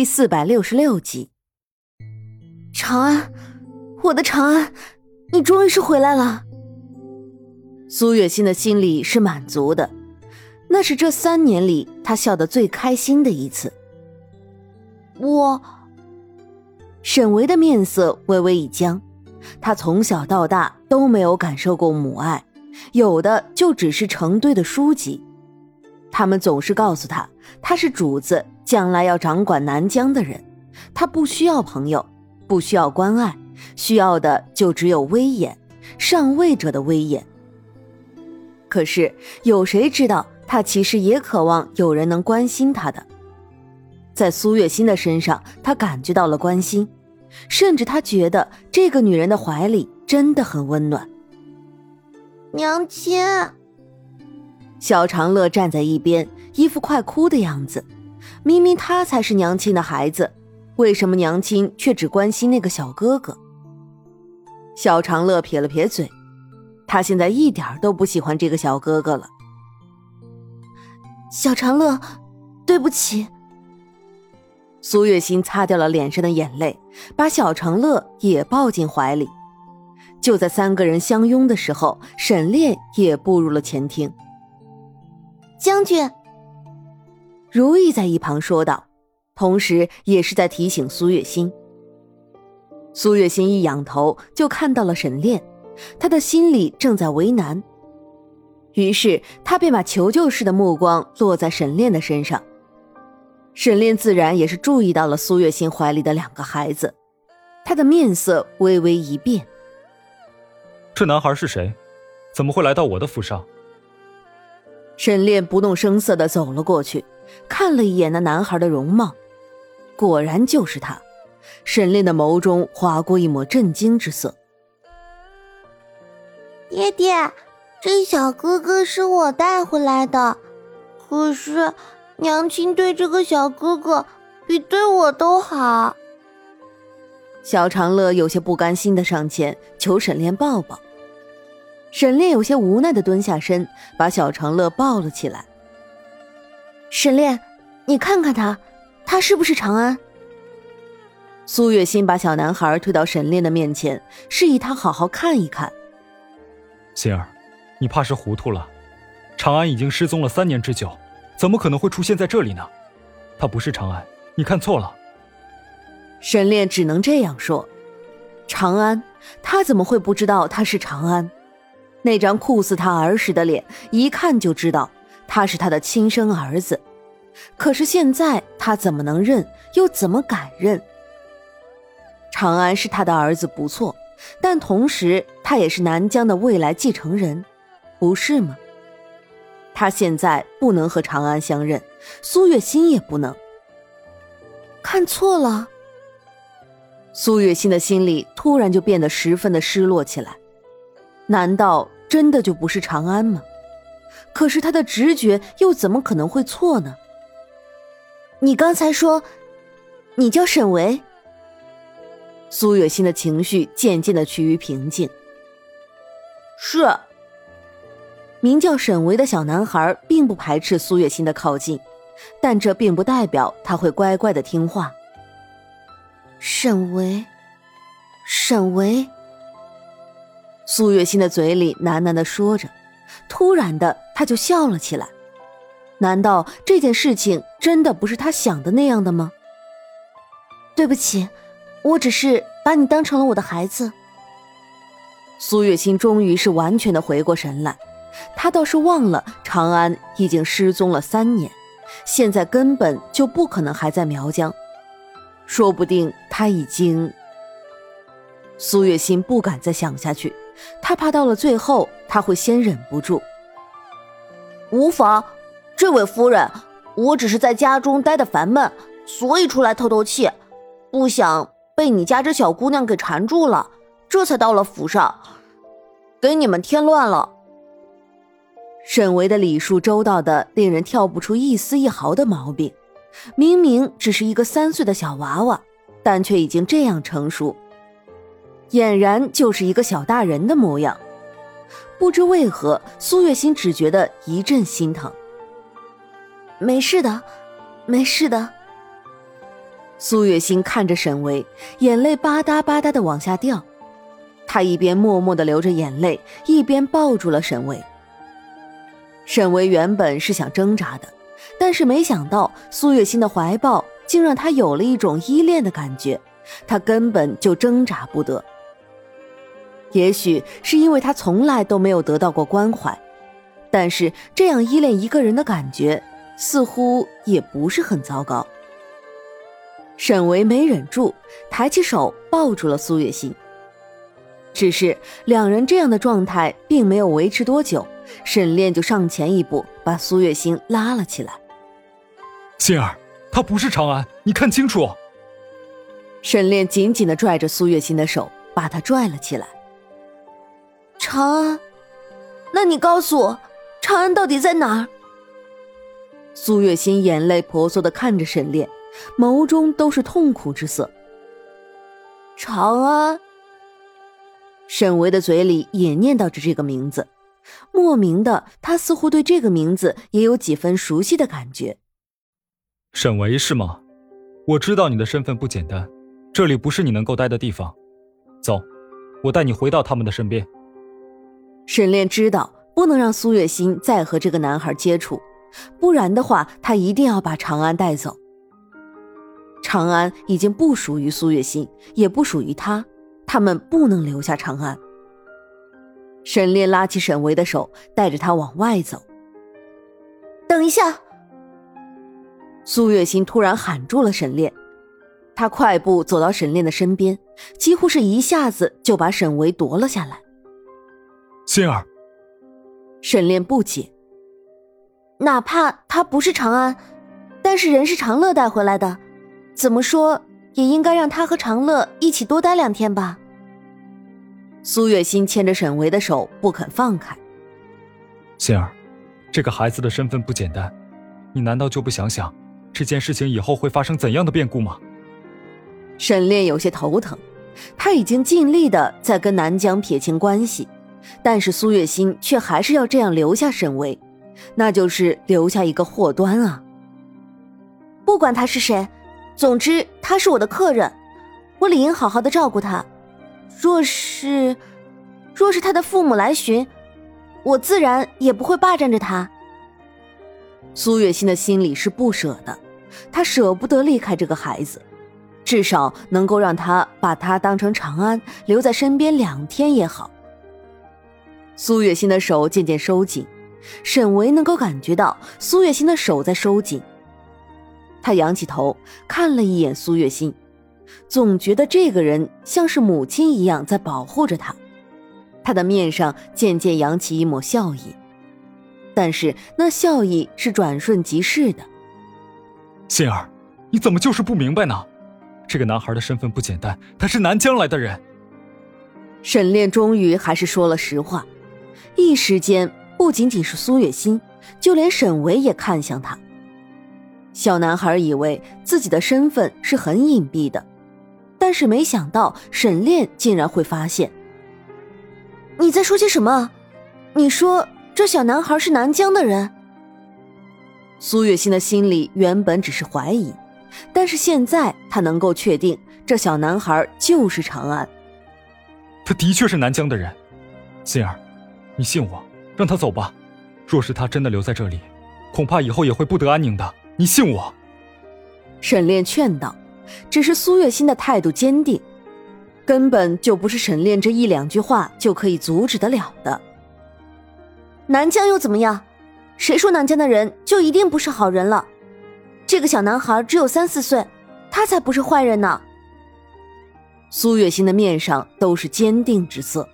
第四百六十六集，长安，我的长安，你终于是回来了。苏月心的心里是满足的，那是这三年里他笑得最开心的一次。我，沈维的面色微微一僵，他从小到大都没有感受过母爱，有的就只是成堆的书籍。他们总是告诉他，他是主子，将来要掌管南疆的人，他不需要朋友，不需要关爱，需要的就只有威严，上位者的威严。可是有谁知道，他其实也渴望有人能关心他的。在苏月心的身上，他感觉到了关心，甚至他觉得这个女人的怀里真的很温暖。娘亲。小长乐站在一边，一副快哭的样子。明明他才是娘亲的孩子，为什么娘亲却只关心那个小哥哥？小长乐撇了撇嘴，他现在一点都不喜欢这个小哥哥了。小长乐，对不起。苏月心擦掉了脸上的眼泪，把小长乐也抱进怀里。就在三个人相拥的时候，沈炼也步入了前厅。将军，如意在一旁说道，同时也是在提醒苏月心。苏月心一仰头就看到了沈炼，他的心里正在为难，于是他便把求救似的目光落在沈炼的身上。沈炼自然也是注意到了苏月心怀里的两个孩子，他的面色微微一变。这男孩是谁？怎么会来到我的府上？沈炼不动声色的走了过去，看了一眼那男孩的容貌，果然就是他。沈炼的眸中划过一抹震惊之色。爹爹，这小哥哥是我带回来的，可是娘亲对这个小哥哥比对我都好。小长乐有些不甘心的上前求沈炼抱抱。沈炼有些无奈的蹲下身，把小长乐抱了起来。沈炼，你看看他，他是不是长安？苏月心把小男孩推到沈炼的面前，示意他好好看一看。心儿，你怕是糊涂了。长安已经失踪了三年之久，怎么可能会出现在这里呢？他不是长安，你看错了。沈炼只能这样说。长安，他怎么会不知道他是长安？那张酷似他儿时的脸，一看就知道他是他的亲生儿子。可是现在他怎么能认，又怎么敢认？长安是他的儿子，不错，但同时他也是南疆的未来继承人，不是吗？他现在不能和长安相认，苏月心也不能。看错了。苏月心的心里突然就变得十分的失落起来。难道真的就不是长安吗？可是他的直觉又怎么可能会错呢？你刚才说，你叫沈维。苏月心的情绪渐渐的趋于平静。是。名叫沈维的小男孩并不排斥苏月心的靠近，但这并不代表他会乖乖的听话。沈维，沈维。苏月心的嘴里喃喃的说着，突然的，他就笑了起来。难道这件事情真的不是他想的那样的吗？对不起，我只是把你当成了我的孩子。苏月心终于是完全的回过神来，他倒是忘了长安已经失踪了三年，现在根本就不可能还在苗疆，说不定他已经……苏月心不敢再想下去。他怕到了最后，他会先忍不住。无妨，这位夫人，我只是在家中待的烦闷，所以出来透透气，不想被你家这小姑娘给缠住了，这才到了府上，给你们添乱了。沈维的礼数周到的令人挑不出一丝一毫的毛病，明明只是一个三岁的小娃娃，但却已经这样成熟。俨然就是一个小大人的模样，不知为何，苏月心只觉得一阵心疼。没事的，没事的。苏月心看着沈巍，眼泪吧嗒吧嗒的往下掉。他一边默默的流着眼泪，一边抱住了沈巍。沈巍原本是想挣扎的，但是没想到苏月心的怀抱竟让他有了一种依恋的感觉，他根本就挣扎不得。也许是因为他从来都没有得到过关怀，但是这样依恋一个人的感觉，似乎也不是很糟糕。沈维没忍住，抬起手抱住了苏月心。只是两人这样的状态并没有维持多久，沈炼就上前一步，把苏月心拉了起来。心儿，他不是长安，你看清楚。沈炼紧紧的拽着苏月心的手，把她拽了起来。长安，那你告诉我，长安到底在哪儿？苏月心眼泪婆娑的看着沈炼，眸中都是痛苦之色。长安。沈维的嘴里也念叨着这个名字，莫名的，他似乎对这个名字也有几分熟悉的感觉。沈维是吗？我知道你的身份不简单，这里不是你能够待的地方。走，我带你回到他们的身边。沈炼知道不能让苏月心再和这个男孩接触，不然的话，他一定要把长安带走。长安已经不属于苏月心，也不属于他。他们不能留下长安。沈炼拉起沈维的手，带着他往外走。等一下！苏月心突然喊住了沈炼，他快步走到沈炼的身边，几乎是一下子就把沈维夺了下来。心儿，沈炼不解。哪怕他不是长安，但是人是长乐带回来的，怎么说也应该让他和长乐一起多待两天吧。苏月心牵着沈维的手不肯放开。心儿，这个孩子的身份不简单，你难道就不想想这件事情以后会发生怎样的变故吗？沈炼有些头疼，他已经尽力的在跟南疆撇清关系，但是苏月心却还是要这样留下沈巍，那就是留下一个祸端啊！不管他是谁，总之他是我的客人，我理应好好的照顾他。若是，若是他的父母来寻，我自然也不会霸占着他。苏月心的心里是不舍的，她舍不得离开这个孩子，至少能够让他把他当成长安留在身边两天也好。苏月心的手渐渐收紧，沈维能够感觉到苏月心的手在收紧，他仰起头看了一眼苏月心。总觉得这个人像是母亲一样在保护着他，他的面上渐渐扬起一抹笑意，但是那笑意是转瞬即逝的。心儿，你怎么就是不明白呢？这个男孩的身份不简单，他是南疆来的人。沈炼终于还是说了实话，一时间不仅仅是苏月心，就连沈维也看向他。小男孩以为自己的身份是很隐蔽的。但是没想到沈炼竟然会发现。你在说些什么？你说这小男孩是南疆的人？苏月心的心里原本只是怀疑，但是现在他能够确定，这小男孩就是长安。他的确是南疆的人，心儿，你信我，让他走吧。若是他真的留在这里，恐怕以后也会不得安宁的。你信我。沈炼劝道。只是苏月心的态度坚定，根本就不是沈炼这一两句话就可以阻止得了的。南疆又怎么样？谁说南疆的人就一定不是好人了？这个小男孩只有三四岁，他才不是坏人呢。苏月心的面上都是坚定之色。